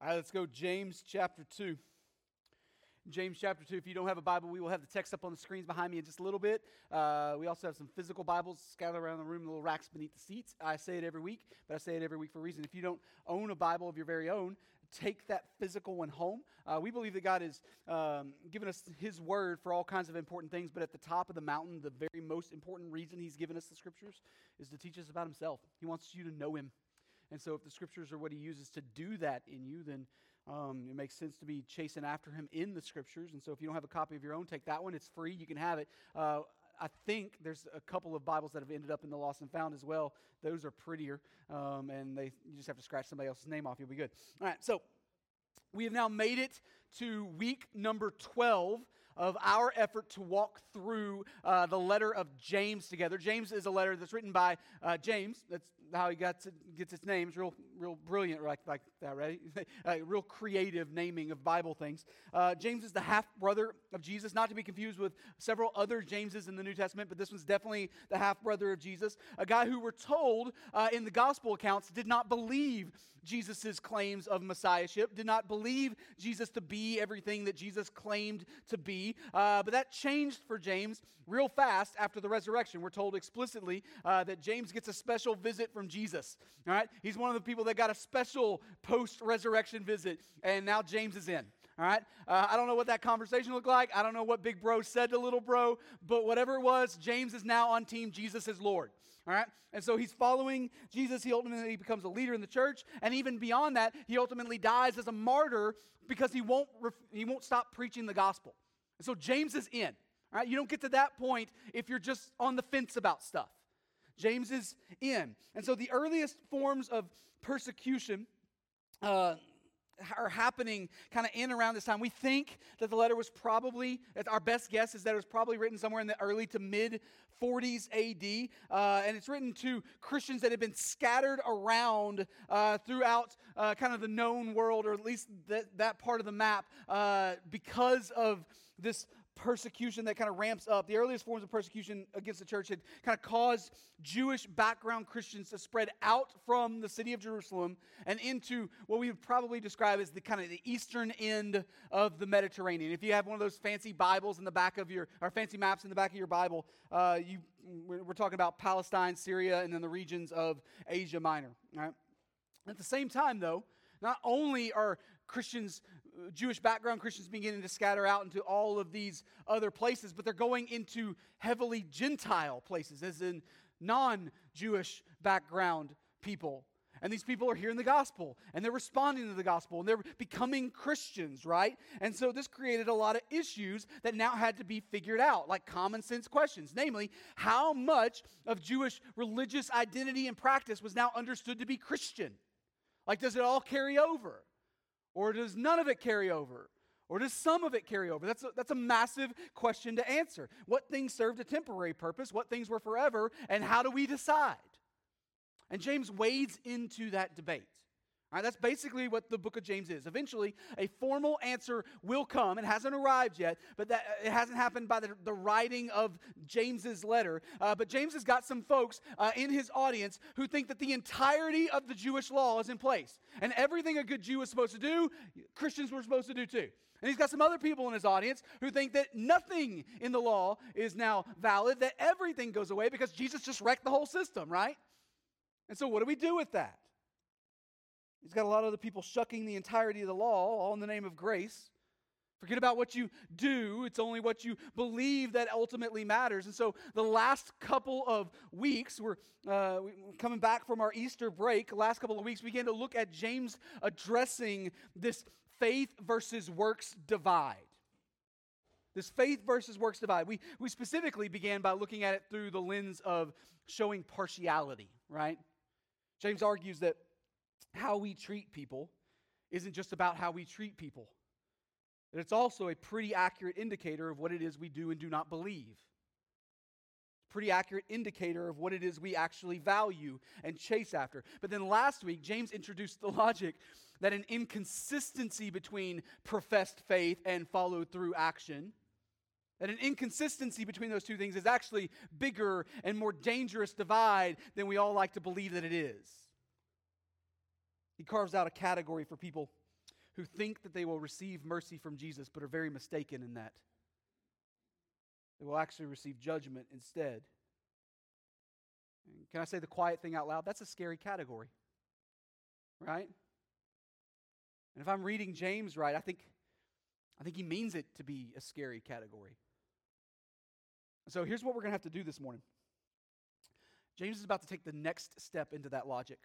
All right, let's go. James chapter 2. James chapter 2. If you don't have a Bible, we will have the text up on the screens behind me in just a little bit. Uh, we also have some physical Bibles scattered around the room, little racks beneath the seats. I say it every week, but I say it every week for a reason. If you don't own a Bible of your very own, take that physical one home. Uh, we believe that God has um, given us His word for all kinds of important things, but at the top of the mountain, the very most important reason He's given us the scriptures is to teach us about Himself. He wants you to know Him. And so, if the scriptures are what he uses to do that in you, then um, it makes sense to be chasing after him in the scriptures. And so, if you don't have a copy of your own, take that one. It's free. You can have it. Uh, I think there's a couple of Bibles that have ended up in the lost and found as well. Those are prettier, um, and they you just have to scratch somebody else's name off. You'll be good. All right. So we have now made it to week number 12 of our effort to walk through uh, the letter of James together. James is a letter that's written by uh, James. That's how he got to, gets its name. It's real, real brilliant, like, like that, right? real creative naming of Bible things. Uh, James is the half brother of Jesus, not to be confused with several other Jameses in the New Testament, but this one's definitely the half brother of Jesus. A guy who we're told uh, in the gospel accounts did not believe Jesus' claims of messiahship, did not believe Jesus to be everything that Jesus claimed to be. Uh, but that changed for James real fast after the resurrection. We're told explicitly uh, that James gets a special visit from Jesus. All right? He's one of the people that got a special post resurrection visit, and now James is in. All right? Uh, I don't know what that conversation looked like. I don't know what big bro said to little bro, but whatever it was, James is now on team Jesus is Lord. All right? And so he's following Jesus. He ultimately becomes a leader in the church. And even beyond that, he ultimately dies as a martyr because he won't, ref- he won't stop preaching the gospel. And so James is in. All right? You don't get to that point if you're just on the fence about stuff. James is in. And so the earliest forms of persecution uh, are happening kind of in around this time. We think that the letter was probably, our best guess is that it was probably written somewhere in the early to mid 40s AD. Uh, and it's written to Christians that had been scattered around uh, throughout uh, kind of the known world, or at least that, that part of the map, uh, because of this persecution that kind of ramps up. The earliest forms of persecution against the church had kind of caused Jewish background Christians to spread out from the city of Jerusalem and into what we would probably describe as the kind of the eastern end of the Mediterranean. If you have one of those fancy Bibles in the back of your, or fancy maps in the back of your Bible, uh, you, we're talking about Palestine, Syria, and then the regions of Asia Minor. Right? At the same time, though, not only are Christians Jewish background Christians beginning to scatter out into all of these other places, but they're going into heavily Gentile places, as in non Jewish background people. And these people are hearing the gospel and they're responding to the gospel and they're becoming Christians, right? And so this created a lot of issues that now had to be figured out, like common sense questions. Namely, how much of Jewish religious identity and practice was now understood to be Christian? Like, does it all carry over? Or does none of it carry over? Or does some of it carry over? That's a, that's a massive question to answer. What things served a temporary purpose? What things were forever? And how do we decide? And James wades into that debate. That's basically what the book of James is. Eventually, a formal answer will come. It hasn't arrived yet, but that, it hasn't happened by the, the writing of James's letter. Uh, but James has got some folks uh, in his audience who think that the entirety of the Jewish law is in place. And everything a good Jew is supposed to do, Christians were supposed to do too. And he's got some other people in his audience who think that nothing in the law is now valid, that everything goes away because Jesus just wrecked the whole system, right? And so, what do we do with that? He's got a lot of the people shucking the entirety of the law, all in the name of grace. Forget about what you do. It's only what you believe that ultimately matters. And so, the last couple of weeks, we're uh, coming back from our Easter break. Last couple of weeks, we began to look at James addressing this faith versus works divide. This faith versus works divide. We, we specifically began by looking at it through the lens of showing partiality, right? James argues that how we treat people isn't just about how we treat people, that it's also a pretty accurate indicator of what it is we do and do not believe. Pretty accurate indicator of what it is we actually value and chase after. But then last week, James introduced the logic that an inconsistency between professed faith and followed through action, that an inconsistency between those two things is actually bigger and more dangerous divide than we all like to believe that it is. He carves out a category for people who think that they will receive mercy from Jesus but are very mistaken in that. They will actually receive judgment instead. Can I say the quiet thing out loud? That's a scary category. Right? And if I'm reading James right, I think I think he means it to be a scary category. So here's what we're going to have to do this morning. James is about to take the next step into that logic.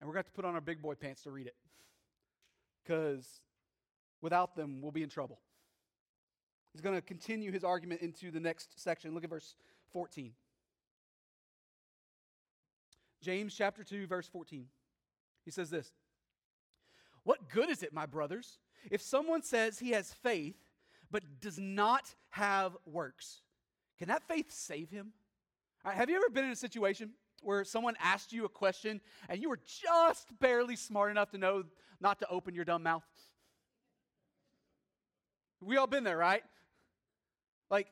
And we're going to have to put on our big boy pants to read it. Because without them, we'll be in trouble. He's going to continue his argument into the next section. Look at verse 14. James chapter 2, verse 14. He says this What good is it, my brothers, if someone says he has faith but does not have works? Can that faith save him? Right, have you ever been in a situation where someone asked you a question and you were just barely smart enough to know not to open your dumb mouth? We all been there, right? Like,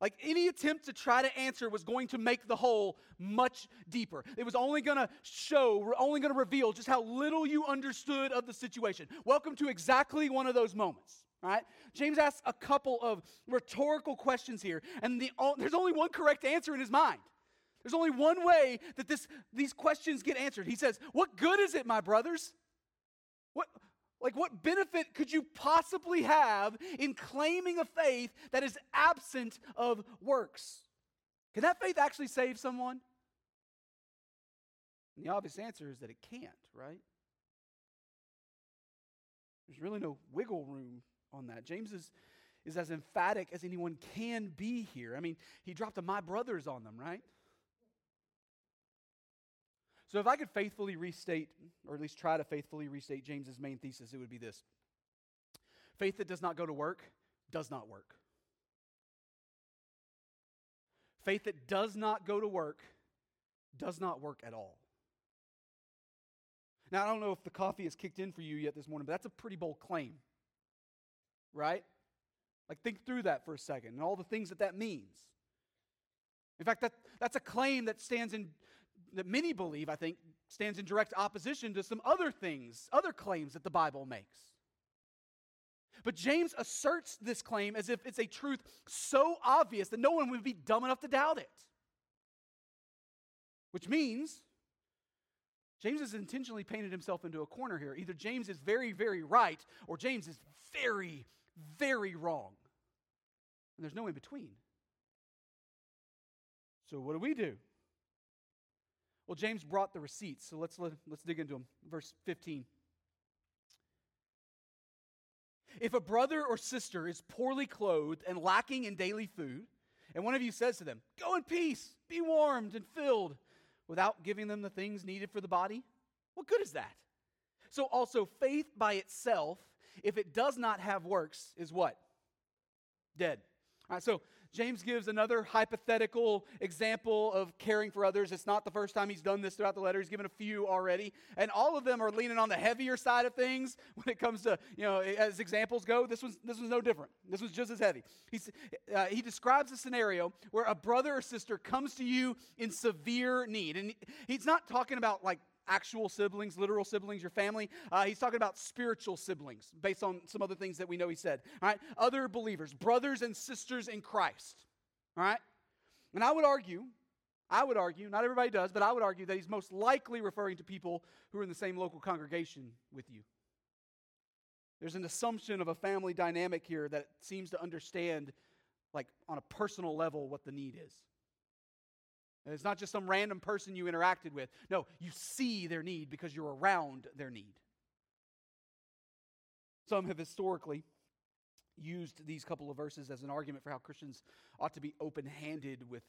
like any attempt to try to answer was going to make the hole much deeper. It was only going to show, we're only going to reveal just how little you understood of the situation. Welcome to exactly one of those moments. Right? James asks a couple of rhetorical questions here, and the, there's only one correct answer in his mind. There's only one way that this, these questions get answered. He says, What good is it, my brothers? What, like, what benefit could you possibly have in claiming a faith that is absent of works? Can that faith actually save someone? And the obvious answer is that it can't, right? There's really no wiggle room on that. James is, is as emphatic as anyone can be here. I mean, he dropped a my brothers on them, right? So, if I could faithfully restate, or at least try to faithfully restate James's main thesis, it would be this faith that does not go to work does not work. Faith that does not go to work does not work at all. Now, I don't know if the coffee has kicked in for you yet this morning, but that's a pretty bold claim, right? Like, think through that for a second and all the things that that means. In fact, that, that's a claim that stands in that many believe, I think, stands in direct opposition to some other things, other claims that the Bible makes. But James asserts this claim as if it's a truth so obvious that no one would be dumb enough to doubt it. Which means James has intentionally painted himself into a corner here. Either James is very, very right, or James is very, very wrong. And there's no in between. So, what do we do? Well, James brought the receipts, so let's, let, let's dig into them. Verse 15. If a brother or sister is poorly clothed and lacking in daily food, and one of you says to them, Go in peace, be warmed and filled, without giving them the things needed for the body, what good is that? So, also, faith by itself, if it does not have works, is what? Dead. All right, so James gives another hypothetical example of caring for others. It's not the first time he's done this throughout the letter. He's given a few already. And all of them are leaning on the heavier side of things when it comes to, you know, as examples go. This was, this was no different. This was just as heavy. He's, uh, he describes a scenario where a brother or sister comes to you in severe need. And he's not talking about like actual siblings, literal siblings, your family. Uh, he's talking about spiritual siblings based on some other things that we know he said. All right, other believers, brothers and sisters in Christ. All right, and I would argue, I would argue, not everybody does, but I would argue that he's most likely referring to people who are in the same local congregation with you. There's an assumption of a family dynamic here that seems to understand, like on a personal level, what the need is. And it's not just some random person you interacted with. No, you see their need because you're around their need. Some have historically used these couple of verses as an argument for how Christians ought to be open-handed with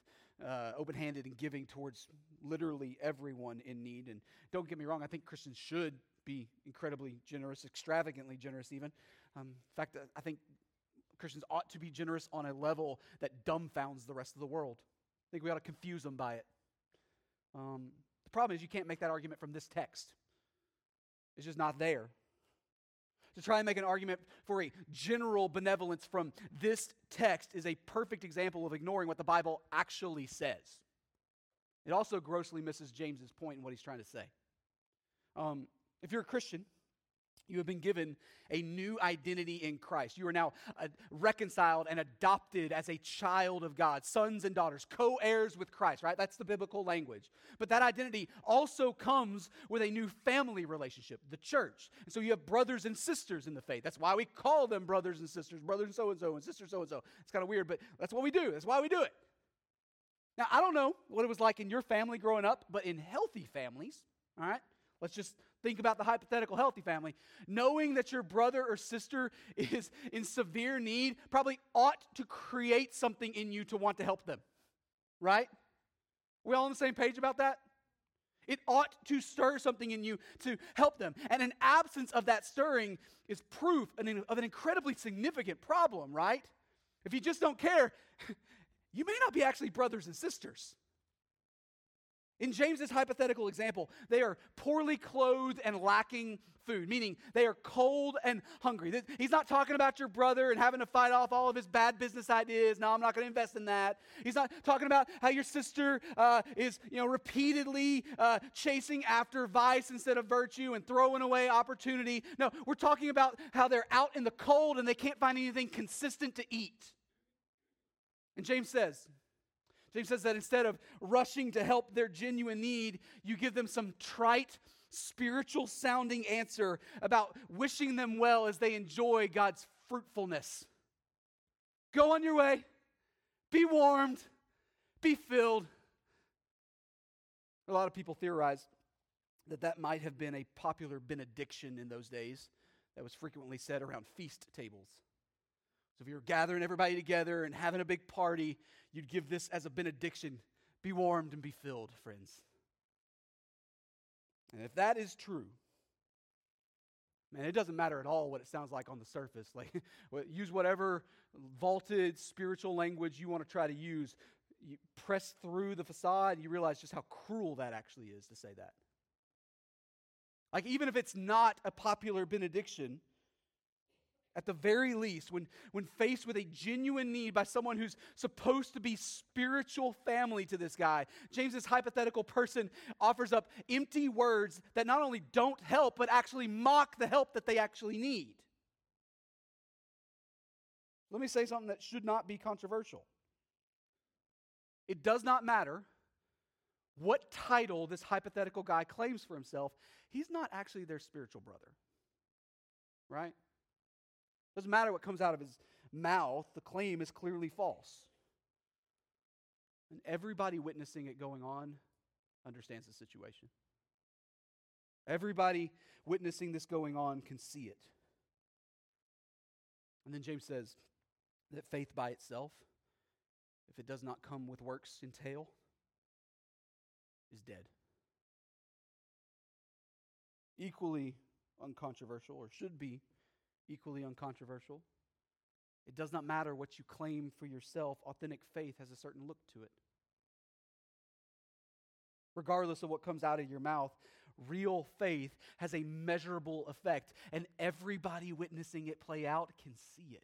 uh, open-handed and giving towards literally everyone in need. And don't get me wrong, I think Christians should be incredibly generous, extravagantly generous, even. Um, in fact, I think Christians ought to be generous on a level that dumbfounds the rest of the world think we ought to confuse them by it. Um, the problem is you can't make that argument from this text. It's just not there. To try and make an argument for a general benevolence from this text is a perfect example of ignoring what the Bible actually says. It also grossly misses James's point in what he's trying to say. Um, if you're a Christian, You have been given a new identity in Christ. You are now uh, reconciled and adopted as a child of God, sons and daughters, co heirs with Christ, right? That's the biblical language. But that identity also comes with a new family relationship, the church. And so you have brothers and sisters in the faith. That's why we call them brothers and sisters, brothers and so and so and sister so and so. It's kind of weird, but that's what we do. That's why we do it. Now, I don't know what it was like in your family growing up, but in healthy families, all right, let's just think about the hypothetical healthy family. Knowing that your brother or sister is in severe need probably ought to create something in you to want to help them, right? We all on the same page about that? It ought to stir something in you to help them. And an absence of that stirring is proof of an incredibly significant problem, right? If you just don't care, you may not be actually brothers and sisters. In James's hypothetical example, they are poorly clothed and lacking food, meaning they are cold and hungry. He's not talking about your brother and having to fight off all of his bad business ideas. No, I'm not going to invest in that. He's not talking about how your sister uh, is, you know, repeatedly uh, chasing after vice instead of virtue and throwing away opportunity. No, we're talking about how they're out in the cold and they can't find anything consistent to eat. And James says, James says that instead of rushing to help their genuine need, you give them some trite, spiritual sounding answer about wishing them well as they enjoy God's fruitfulness. Go on your way, be warmed, be filled. A lot of people theorize that that might have been a popular benediction in those days that was frequently said around feast tables. So if you were gathering everybody together and having a big party, you'd give this as a benediction Be warmed and be filled, friends. And if that is true, man, it doesn't matter at all what it sounds like on the surface. Like, use whatever vaulted spiritual language you want to try to use. You press through the facade, you realize just how cruel that actually is to say that. Like, even if it's not a popular benediction, at the very least, when, when faced with a genuine need by someone who's supposed to be spiritual family to this guy, James's hypothetical person offers up empty words that not only don't help, but actually mock the help that they actually need. Let me say something that should not be controversial. It does not matter what title this hypothetical guy claims for himself, he's not actually their spiritual brother. Right? Doesn't matter what comes out of his mouth, the claim is clearly false. And everybody witnessing it going on understands the situation. Everybody witnessing this going on can see it. And then James says that faith by itself, if it does not come with works entail, is dead. Equally uncontroversial, or should be equally uncontroversial. It does not matter what you claim for yourself, authentic faith has a certain look to it. Regardless of what comes out of your mouth, real faith has a measurable effect, and everybody witnessing it play out can see it.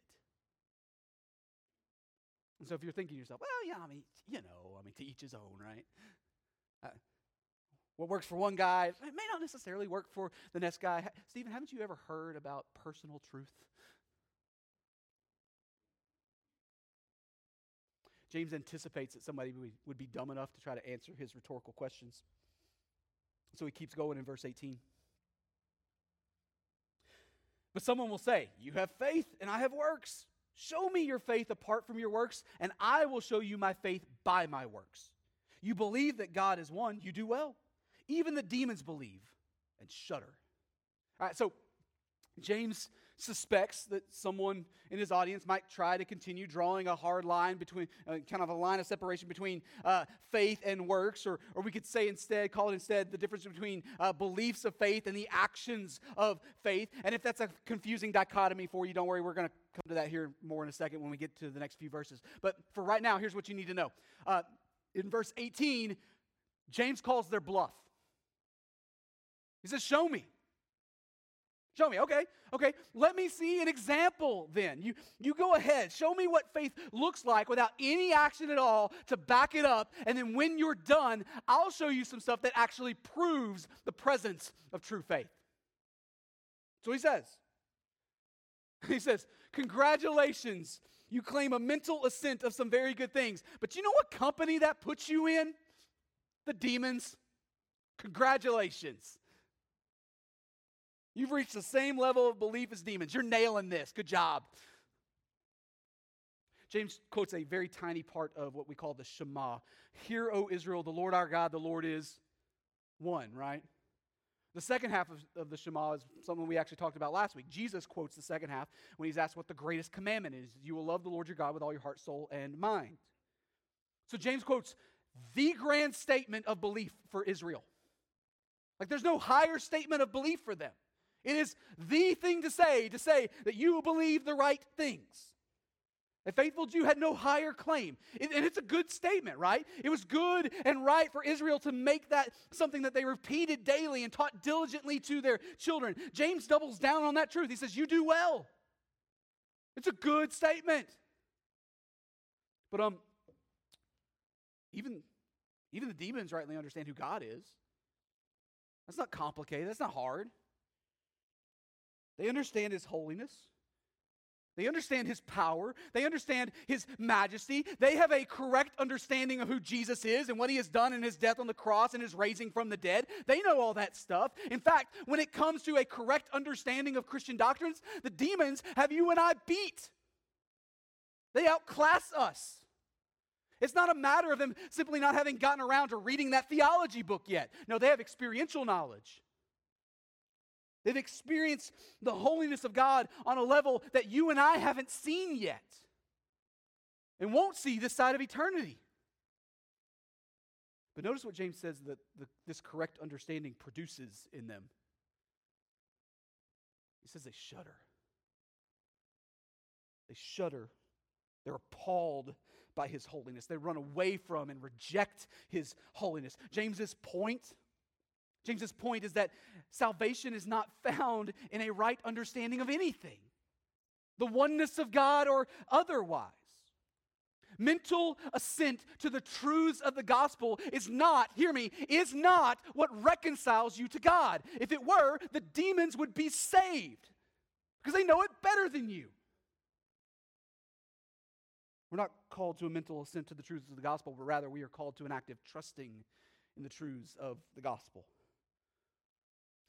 And so if you're thinking to yourself, well, yeah, I mean, you know, I mean, to each his own, right? Uh, what works for one guy it may not necessarily work for the next guy. Stephen, haven't you ever heard about personal truth? James anticipates that somebody would be dumb enough to try to answer his rhetorical questions. So he keeps going in verse 18. But someone will say, You have faith and I have works. Show me your faith apart from your works, and I will show you my faith by my works. You believe that God is one, you do well. Even the demons believe and shudder. All right, so James suspects that someone in his audience might try to continue drawing a hard line between, uh, kind of a line of separation between uh, faith and works, or, or we could say instead, call it instead the difference between uh, beliefs of faith and the actions of faith. And if that's a confusing dichotomy for you, don't worry, we're going to come to that here more in a second when we get to the next few verses. But for right now, here's what you need to know. Uh, in verse 18, James calls their bluff. He says, Show me. Show me. Okay, okay. Let me see an example then. You, you go ahead. Show me what faith looks like without any action at all to back it up. And then when you're done, I'll show you some stuff that actually proves the presence of true faith. So he says. He says, Congratulations, you claim a mental assent of some very good things. But you know what company that puts you in? The demons. Congratulations. You've reached the same level of belief as demons. You're nailing this. Good job. James quotes a very tiny part of what we call the Shema. Hear, O Israel, the Lord our God, the Lord is one, right? The second half of, of, the Shema is something we actually talked about last week. Jesus quotes the second half when he's asked what the greatest commandment is. You will love the Lord your God with all your heart, soul, and mind. So James quotes the grand statement of belief for Israel. Like there's no higher statement of belief for them. It is the thing to say, to say that you believe the right things. A faithful Jew had no higher claim. and it's a good statement, right? It was good and right for Israel to make that something that they repeated daily and taught diligently to their children. James doubles down on that truth. He says, You do well. It's a good statement. But um, even, even the demons rightly understand who God is. That's not complicated, that's not hard. They understand his holiness. They understand his power. They understand his majesty. They have a correct understanding of who Jesus is and what he has done in his death on the cross and his raising from the dead. They know all that stuff. In fact, when it comes to a correct understanding of Christian doctrines, the demons have you and I beat. They outclass us. It's not a matter of them simply not having gotten around to reading that theology book yet. No, they have experiential knowledge. They've experienced the holiness of God on a level that you and I haven't seen yet and won't see this side of eternity. But notice what James says that the, this correct understanding produces in them. He says they shudder. They shudder. They're appalled by his holiness. They run away from and reject his holiness. James's point James's point is that salvation is not found in a right understanding of anything, the oneness of God or otherwise. Mental assent to the truths of the gospel is not, hear me, is not what reconciles you to God. If it were, the demons would be saved because they know it better than you. We're not called to a mental assent to the truths of the gospel, but rather we are called to an active trusting in the truths of the gospel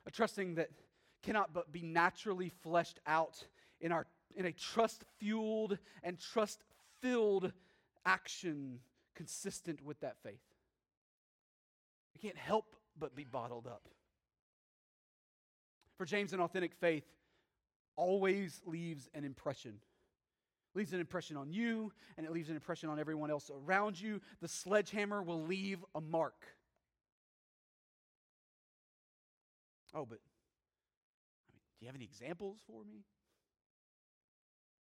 a trusting that cannot but be naturally fleshed out in, our, in a trust fueled and trust filled action consistent with that faith. It can't help but be bottled up. For James, an authentic faith always leaves an impression. Leaves an impression on you, and it leaves an impression on everyone else around you. The sledgehammer will leave a mark. Oh, but I mean, do you have any examples for me?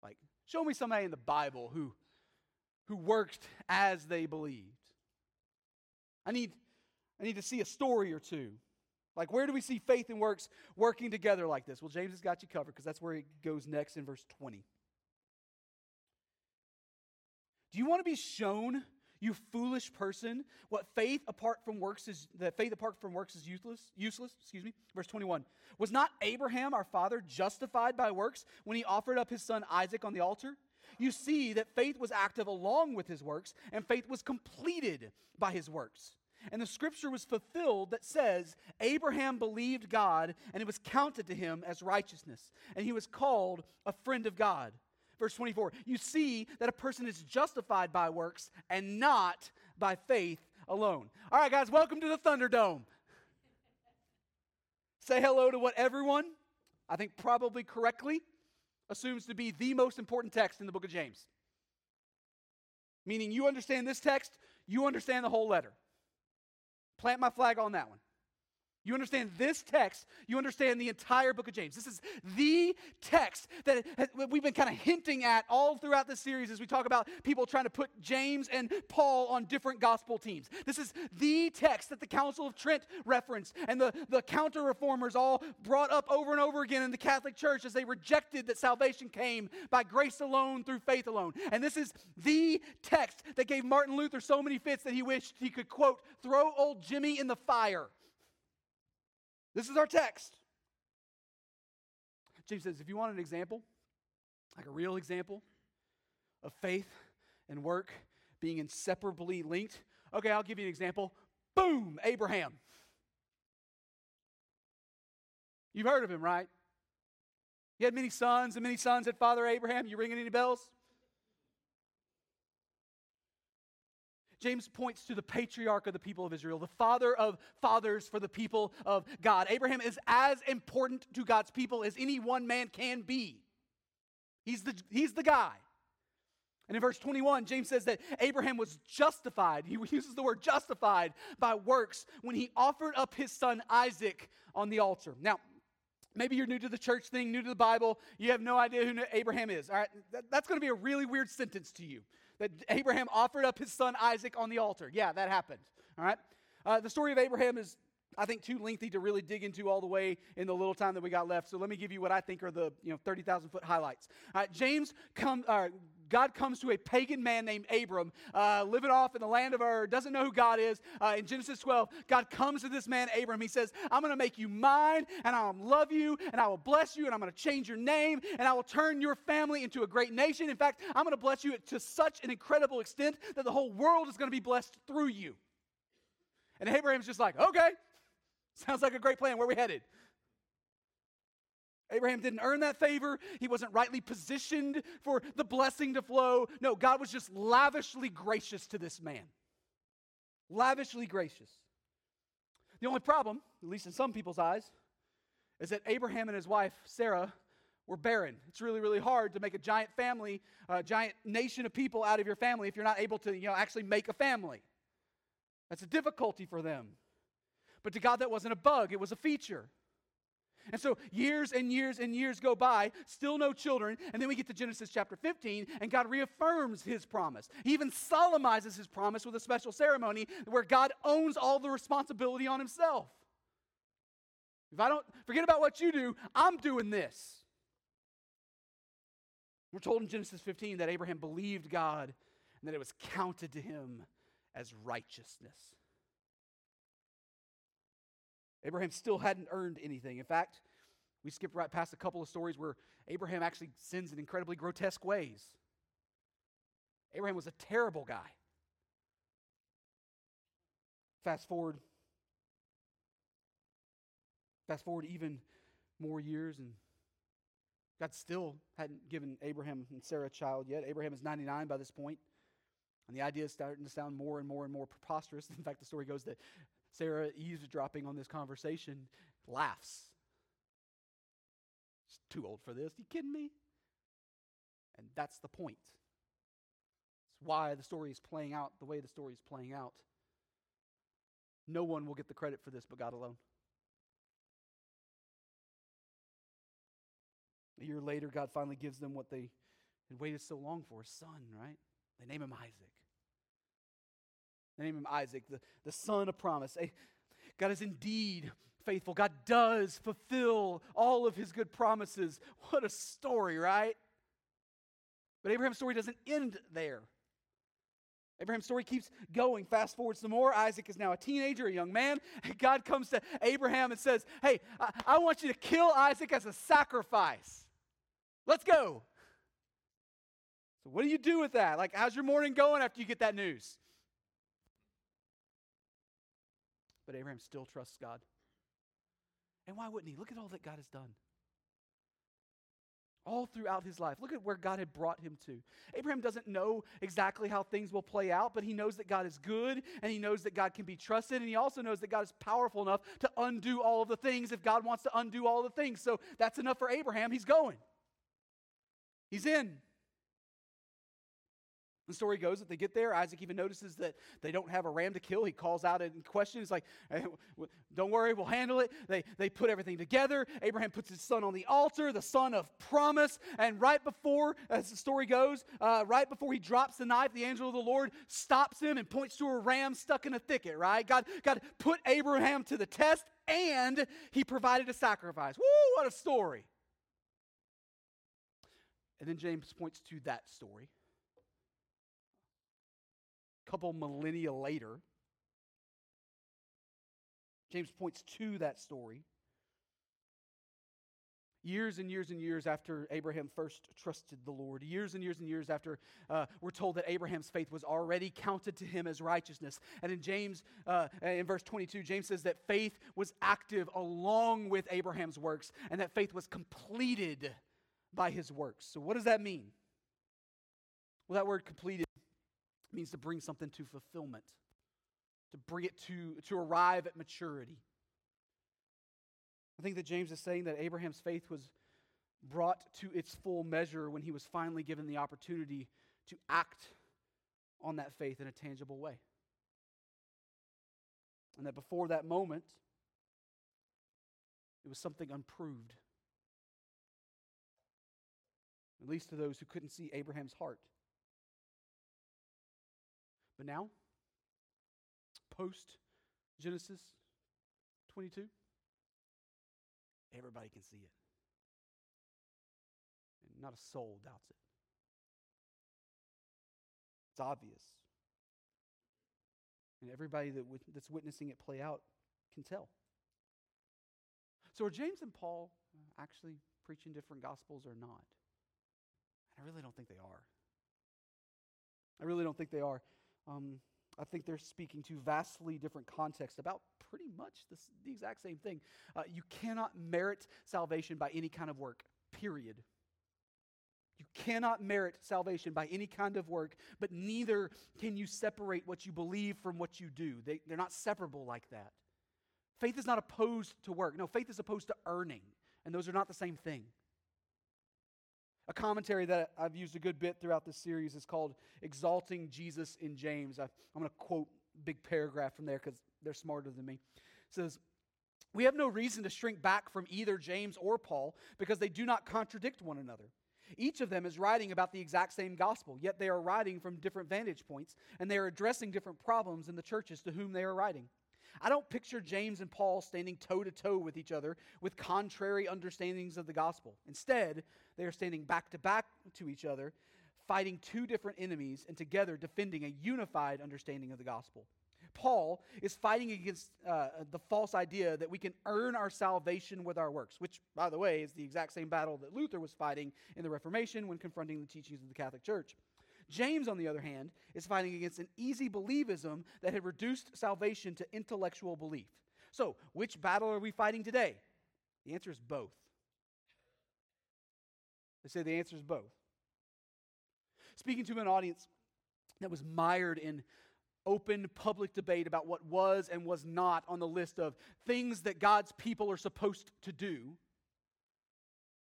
Like, show me somebody in the Bible who who worked as they believed. I need I need to see a story or two. Like, where do we see faith and works working together like this? Well, James has got you covered because that's where he goes next in verse 20. Do you want to be shown you foolish person, what faith apart from works is that faith apart from works is useless, useless, excuse me. Verse 21. Was not Abraham our father justified by works when he offered up his son Isaac on the altar? You see that faith was active along with his works, and faith was completed by his works. And the scripture was fulfilled that says, Abraham believed God, and it was counted to him as righteousness, and he was called a friend of God. Verse 24, you see that a person is justified by works and not by faith alone. All right, guys, welcome to the Thunderdome. Say hello to what everyone, I think probably correctly, assumes to be the most important text in the book of James. Meaning, you understand this text, you understand the whole letter. Plant my flag on that one. You understand this text, you understand the entire book of James. This is the text that we've been kind of hinting at all throughout this series as we talk about people trying to put James and Paul on different gospel teams. This is the text that the Council of Trent referenced and the, the counter reformers all brought up over and over again in the Catholic Church as they rejected that salvation came by grace alone through faith alone. And this is the text that gave Martin Luther so many fits that he wished he could, quote, throw old Jimmy in the fire. This is our text. James says, if you want an example, like a real example of faith and work being inseparably linked, okay, I'll give you an example. Boom, Abraham. You've heard of him, right? He had many sons, and many sons had Father Abraham. You ringing any bells? James points to the patriarch of the people of Israel, the father of fathers for the people of God. Abraham is as important to God's people as any one man can be. He's the, he's the guy. And in verse 21, James says that Abraham was justified. He uses the word justified by works when he offered up his son Isaac on the altar. Now, maybe you're new to the church thing, new to the Bible, you have no idea who Abraham is. All right, that, that's going to be a really weird sentence to you that Abraham offered up his son Isaac on the altar. Yeah, that happened. All right. Uh, the story of Abraham is, I think, too lengthy to really dig into all the way in the little time that we got left. So let me give you what I think are the you know thirty thousand foot highlights. All right, James come. Uh, God comes to a pagan man named Abram, uh, living off in the land of Ur, doesn't know who God is. Uh, in Genesis 12, God comes to this man, Abram. He says, I'm going to make you mine, and I'll love you, and I will bless you, and I'm going to change your name, and I will turn your family into a great nation. In fact, I'm going to bless you to such an incredible extent that the whole world is going to be blessed through you. And Abraham's just like, okay, sounds like a great plan. Where we headed? Abraham didn't earn that favor. He wasn't rightly positioned for the blessing to flow. No, God was just lavishly gracious to this man. Lavishly gracious. The only problem, at least in some people's eyes, is that Abraham and his wife, Sarah, were barren. It's really, really hard to make a giant family, a giant nation of people out of your family if you're not able to, you know, actually make a family. That's a difficulty for them. But to God, that wasn't a bug, it was a feature. And so years and years and years go by, still no children, and then we get to Genesis chapter 15, and God reaffirms his promise. He even solemnizes his promise with a special ceremony where God owns all the responsibility on himself. If I don't forget about what you do, I'm doing this. We're told in Genesis 15 that Abraham believed God and that it was counted to him as righteousness. Abraham still hadn't earned anything. In fact, we skipped right past a couple of stories where Abraham actually sins in incredibly grotesque ways. Abraham was a terrible guy. Fast forward. Fast forward even more years, and God still hadn't given Abraham and Sarah a child yet. Abraham is 99 by this point, and the idea is starting to sound more and more and more preposterous. In fact, the story goes that Sarah, eavesdropping on this conversation, laughs. She's too old for this. Are You kidding me? And that's the point. It's why the story is playing out the way the story is playing out. No one will get the credit for this but God alone. A year later, God finally gives them what they had waited so long for a son, right? They name him Isaac. Name him Isaac, the, the son of promise. God is indeed faithful. God does fulfill all of his good promises. What a story, right? But Abraham's story doesn't end there. Abraham's story keeps going. Fast forward some more. Isaac is now a teenager, a young man. God comes to Abraham and says, Hey, I, I want you to kill Isaac as a sacrifice. Let's go. So, what do you do with that? Like, how's your morning going after you get that news? But Abraham still trusts God. And why wouldn't he? Look at all that God has done. All throughout his life. Look at where God had brought him to. Abraham doesn't know exactly how things will play out, but he knows that God is good and he knows that God can be trusted. And he also knows that God is powerful enough to undo all of the things if God wants to undo all the things. So that's enough for Abraham. He's going, he's in. The story goes that they get there. Isaac even notices that they don't have a ram to kill. He calls out in question. He's like, hey, Don't worry, we'll handle it. They, they put everything together. Abraham puts his son on the altar, the son of promise. And right before, as the story goes, uh, right before he drops the knife, the angel of the Lord stops him and points to a ram stuck in a thicket, right? God, God put Abraham to the test and he provided a sacrifice. Woo, what a story. And then James points to that story couple millennia later. James points to that story. Years and years and years after Abraham first trusted the Lord, years and years and years after uh, we're told that Abraham's faith was already counted to him as righteousness. And in James, uh, in verse 22, James says that faith was active along with Abraham's works, and that faith was completed by his works. So, what does that mean? Well, that word completed means to bring something to fulfillment, to bring it to, to arrive at maturity. I think that James is saying that Abraham's faith was brought to its full measure when he was finally given the opportunity to act on that faith in a tangible way. And that before that moment, it was something unproved. At least to those who couldn't see Abraham's heart. But now, post Genesis 22, everybody can see it. And not a soul doubts it. It's obvious. And everybody that that's witnessing it play out can tell. So, are James and Paul uh, actually preaching different gospels or not? And I really don't think they are. I really don't think they are. Um, I think they're speaking to vastly different contexts about pretty much the exact same thing. Uh, you cannot merit salvation by any kind of work, period. You cannot merit salvation by any kind of work, but neither can you separate what you believe from what you do. They, they're not separable like that. Faith is not opposed to work. No, faith is opposed to earning, and those are not the same thing. A commentary that I've used a good bit throughout this series is called Exalting Jesus in James. I, am going to quote a big paragraph from there because they're smarter than me. It says, We have no reason to shrink back from either James or Paul because they do not contradict one another. Each of them is writing about the exact same gospel, yet they are writing from different vantage points, and they are addressing different problems in the churches to whom they are writing. I don't picture James and Paul standing toe to toe with each other with contrary understandings of the gospel. Instead, they are standing back to back to each other, fighting two different enemies and together defending a unified understanding of the gospel. Paul is fighting against uh, the false idea that we can earn our salvation with our works, which, by the way, is the exact same battle that Luther was fighting in the Reformation when confronting the teachings of the Catholic Church. James, on the other hand, is fighting against an easy believism that had reduced salvation to intellectual belief. So, which battle are we fighting today? The answer is both. They say the answer is both. Speaking to an audience that was mired in open public debate about what was and was not on the list of things that God's people are supposed to do,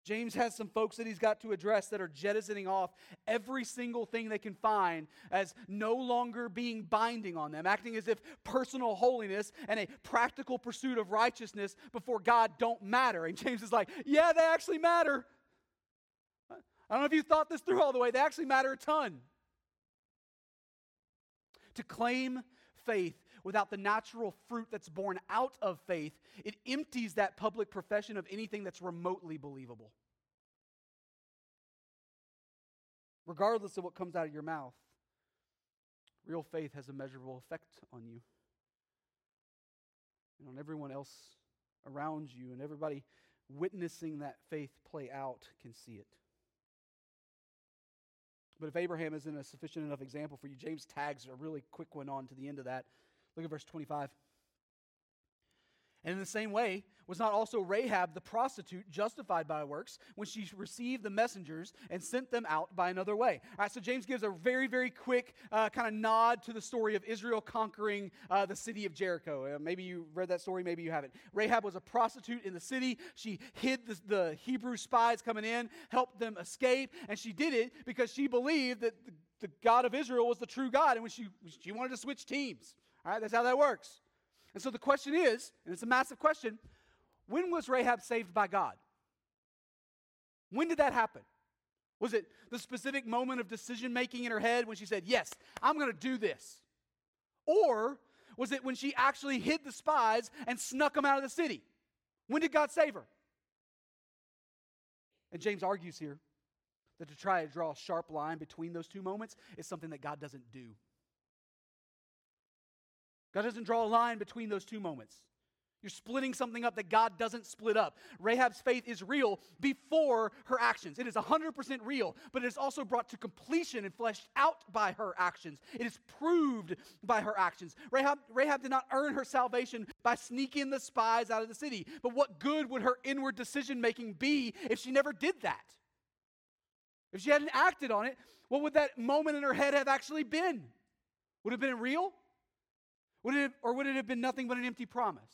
James has some folks that he's got to address that are jettisoning off every single thing they can find as no longer being binding on them, acting as if personal holiness and a practical pursuit of righteousness before God don't matter. And James is like, yeah, they actually matter. I don't know if you thought this through all the way, they actually matter a ton. To claim faith without the natural fruit that's born out of faith, it empties that public profession of anything that's remotely believable. Regardless of what comes out of your mouth, real faith has a measurable effect on you and on everyone else around you, and everybody witnessing that faith play out can see it. But if Abraham isn't a sufficient enough example for you, James tags a really quick one on to the end of that. Look at verse 25. And in the same way, was not also Rahab the prostitute justified by works when she received the messengers and sent them out by another way? All right, so James gives a very, very quick uh, kind of nod to the story of Israel conquering uh, the city of Jericho. Uh, maybe you read that story, maybe you haven't. Rahab was a prostitute in the city. She hid the, the Hebrew spies coming in, helped them escape, and she did it because she believed that the, the God of Israel was the true God, and when she, she wanted to switch teams. All right, that's how that works. And so the question is, and it's a massive question, when was Rahab saved by God? When did that happen? Was it the specific moment of decision making in her head when she said, Yes, I'm going to do this? Or was it when she actually hid the spies and snuck them out of the city? When did God save her? And James argues here that to try to draw a sharp line between those two moments is something that God doesn't do. God doesn't draw a line between those two moments. You're splitting something up that God doesn't split up. Rahab's faith is real before her actions. It is 100% real, but it is also brought to completion and fleshed out by her actions. It is proved by her actions. Rahab, Rahab did not earn her salvation by sneaking the spies out of the city. But what good would her inward decision making be if she never did that? If she hadn't acted on it, what would that moment in her head have actually been? Would it have been real? Would it, or would it have been nothing but an empty promise?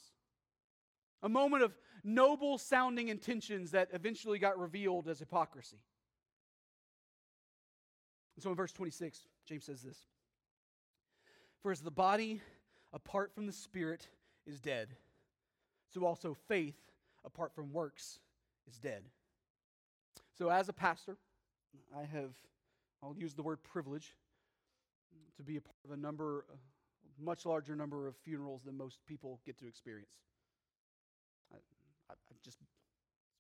A moment of noble sounding intentions that eventually got revealed as hypocrisy. And so in verse 26, James says this For as the body apart from the spirit is dead, so also faith apart from works is dead. So as a pastor, I have, I'll use the word privilege to be a part of a number, much larger number of funerals than most people get to experience. I, I just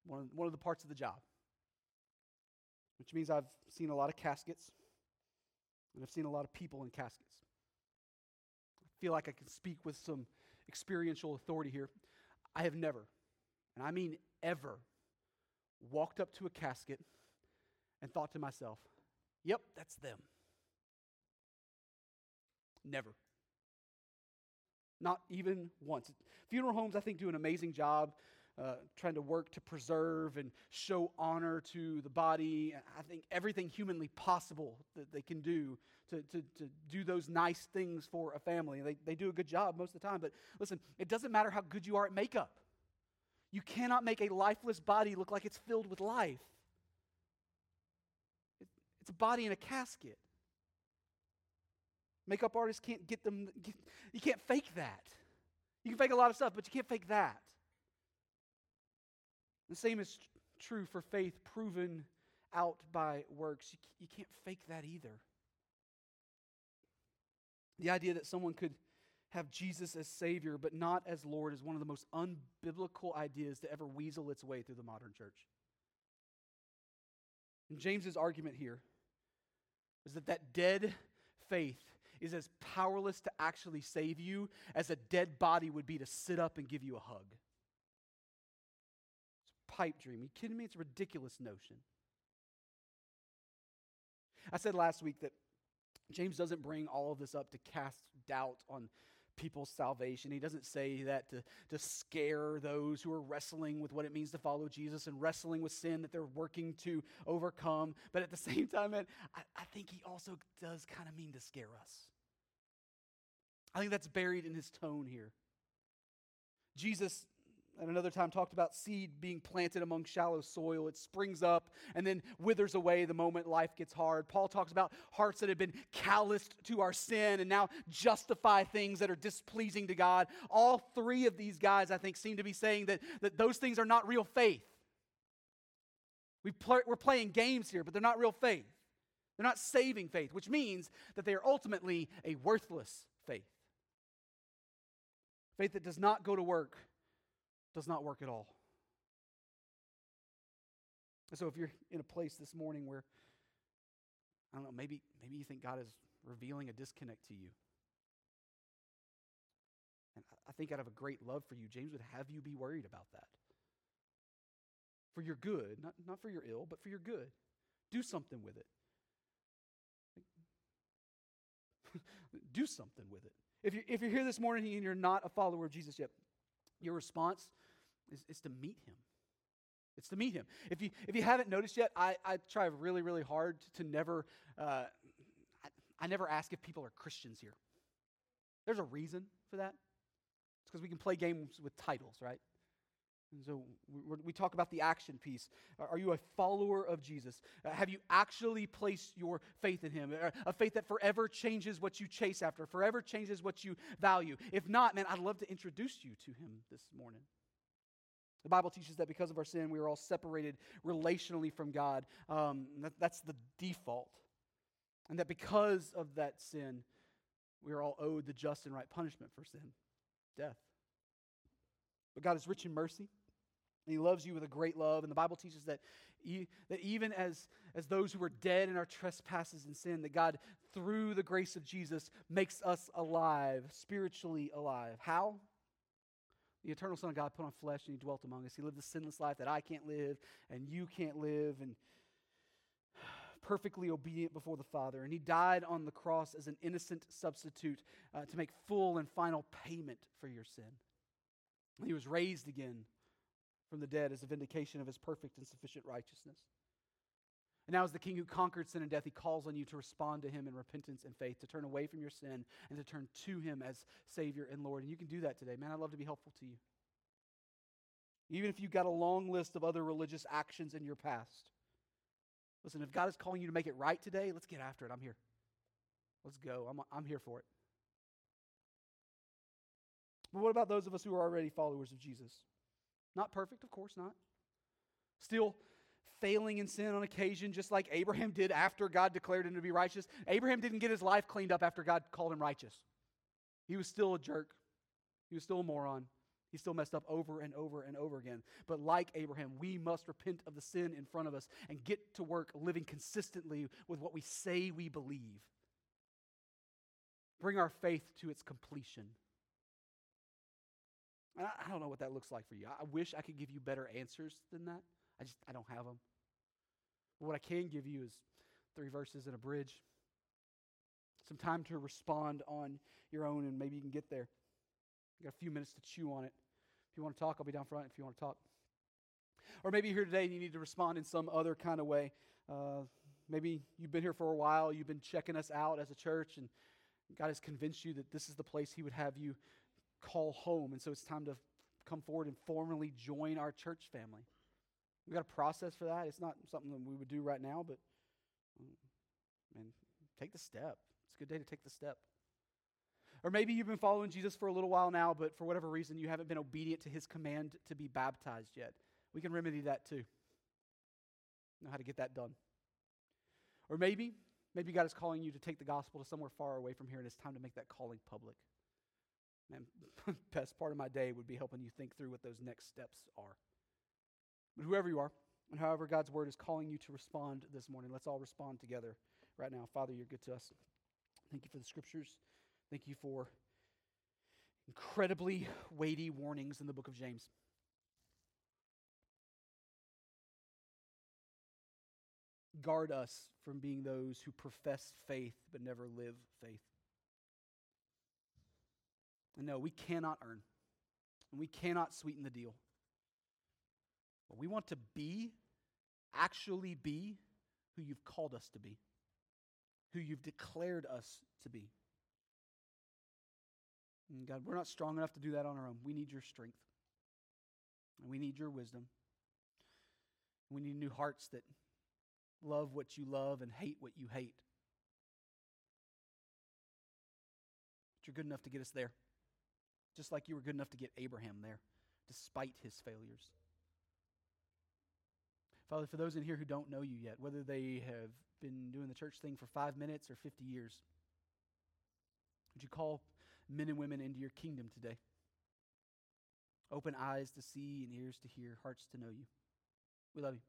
one one of the parts of the job, which means I've seen a lot of caskets, and I've seen a lot of people in caskets. I feel like I can speak with some experiential authority here. I have never, and I mean ever, walked up to a casket and thought to myself, "Yep, that's them." Never. Not even once. Funeral homes, I think, do an amazing job uh, trying to work to preserve and show honor to the body. I think everything humanly possible that they can do to, to, to do those nice things for a family. They, they do a good job most of the time. But listen, it doesn't matter how good you are at makeup. You cannot make a lifeless body look like it's filled with life. It, it's a body in a casket. Makeup artists can't get them, get, you can't fake that. You can fake a lot of stuff, but you can't fake that. The same is true for faith proven out by works. You, you can't fake that either. The idea that someone could have Jesus as Savior but not as Lord is one of the most unbiblical ideas to ever weasel its way through the modern church. And James's argument here is that that dead faith is as powerless to actually save you as a dead body would be to sit up and give you a hug It's a pipe dream. Are you kidding me? It's a ridiculous notion. I said last week that James doesn't bring all of this up to cast doubt on people's salvation. He doesn't say that to, to scare those who are wrestling with what it means to follow Jesus and wrestling with sin that they're working to overcome. But at the same time, I, I think he also does kind of mean to scare us. I think that's buried in his tone here. Jesus at another time talked about seed being planted among shallow soil. It springs up and then withers away the moment life gets hard. Paul talks about hearts that have been calloused to our sin and now justify things that are displeasing to God. All three of these guys, I think, seem to be saying that, that those things are not real faith. We play, we're playing games here, but they're not real faith. They're not saving faith, which means that they are ultimately a worthless faith. Faith that does not go to work does not work at all. So if you're in a place this morning where, I don't know, maybe, maybe you think God is revealing a disconnect to you. And I think out of a great love for you, James would have you be worried about that. For your good, not, not for your ill, but for your good. Do something with it. Do something with it. If you're, if you're here this morning and you're not a follower of Jesus yet, your response is, is to meet him. It's to meet him. If you, if you haven't noticed yet, I, I try really, really hard to, never, uh, I, I never ask if people are Christians here. There's a reason for that. It's because we can play games with titles, right? And so we, we talk about the action piece. Are you a follower of Jesus? Uh, have you actually placed your faith in Him? A faith that forever changes what you chase after, forever changes what you value. If not, man, I'd love to introduce you to Him this morning. The Bible teaches that because of our sin, we are all separated relationally from God. Um, that, that's the default. And that because of that sin, we are all owed the just and right punishment for sin death. But God is rich in mercy. And he loves you with a great love. And the Bible teaches that, that even as, as those who were dead in our trespasses and sin, that God, through the grace of Jesus, makes us alive, spiritually alive. How? The eternal Son of God put on flesh and he dwelt among us. He lived the sinless life that I can't live and you can't live and perfectly obedient before the Father. And he died on the cross as an innocent substitute uh, to make full and final payment for your sin. He was raised again from the dead as a vindication of his perfect and sufficient righteousness. And now, as the King who conquered sin and death, he calls on you to respond to him in repentance and faith, to turn away from your sin and to turn to him as Savior and Lord. And you can do that today. Man, I'd love to be helpful to you. Even if you've got a long list of other religious actions in your past. Listen, if God is calling you to make it right today, let's get after it. I'm here. Let's go. I'm, I'm here for it. But what about those of us who are already followers of Jesus? Not perfect, of course not. Still failing in sin on occasion, just like Abraham did after God declared him to be righteous. Abraham didn't get his life cleaned up after God called him righteous. He was still a jerk, he was still a moron. He still messed up over and over and over again. But like Abraham, we must repent of the sin in front of us and get to work living consistently with what we say we believe. Bring our faith to its completion. I don't know what that looks like for you. I wish I could give you better answers than that. I just I don't have them. But what I can give you is three verses and a bridge. Some time to respond on your own, and maybe you can get there. You got a few minutes to chew on it. If you want to talk, I'll be down front if you want to talk. Or maybe you're here today and you need to respond in some other kind of way. Uh, maybe you've been here for a while, you've been checking us out as a church, and God has convinced you that this is the place He would have you call home. And so it's time to come forward and formally join our church family. We've got a process for that. It's not something that we would do right now, but mm, man, take the step. It's a good day to take the step. Or maybe you've been following Jesus for a little while now, but for whatever reason you haven't been obedient to his command to be baptized yet. We can remedy that too. Know how to get that done. Or maybe, maybe God is calling you to take the gospel to somewhere far away from here, and it's time to make that calling public. Man, best part of my day would be helping you think through what those next steps are. But whoever you are, and however God's word is calling you to respond this morning, let's all respond together right now. Father, you're good to us. Thank you for the scriptures. Thank you for incredibly weighty warnings in the book of James. Guard us from being those who profess faith but never live faith. And no, we cannot earn, and we cannot sweeten the deal. But we want to be, actually be, who you've called us to be, who you've declared us to be. And God, we're not strong enough to do that on our own. We need your strength. And we need your wisdom. We need new hearts that love what you love and hate what you hate. But you're good enough to get us there just like you were good enough to get Abraham there, despite his failures. Father, for those in here who don't know you yet, whether they have been doing the church thing for five minutes or 50 years, would you call men and women into your kingdom today? Open eyes to see and ears to hear, hearts to know you. We love you.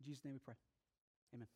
In Jesus' name we pray. Amen.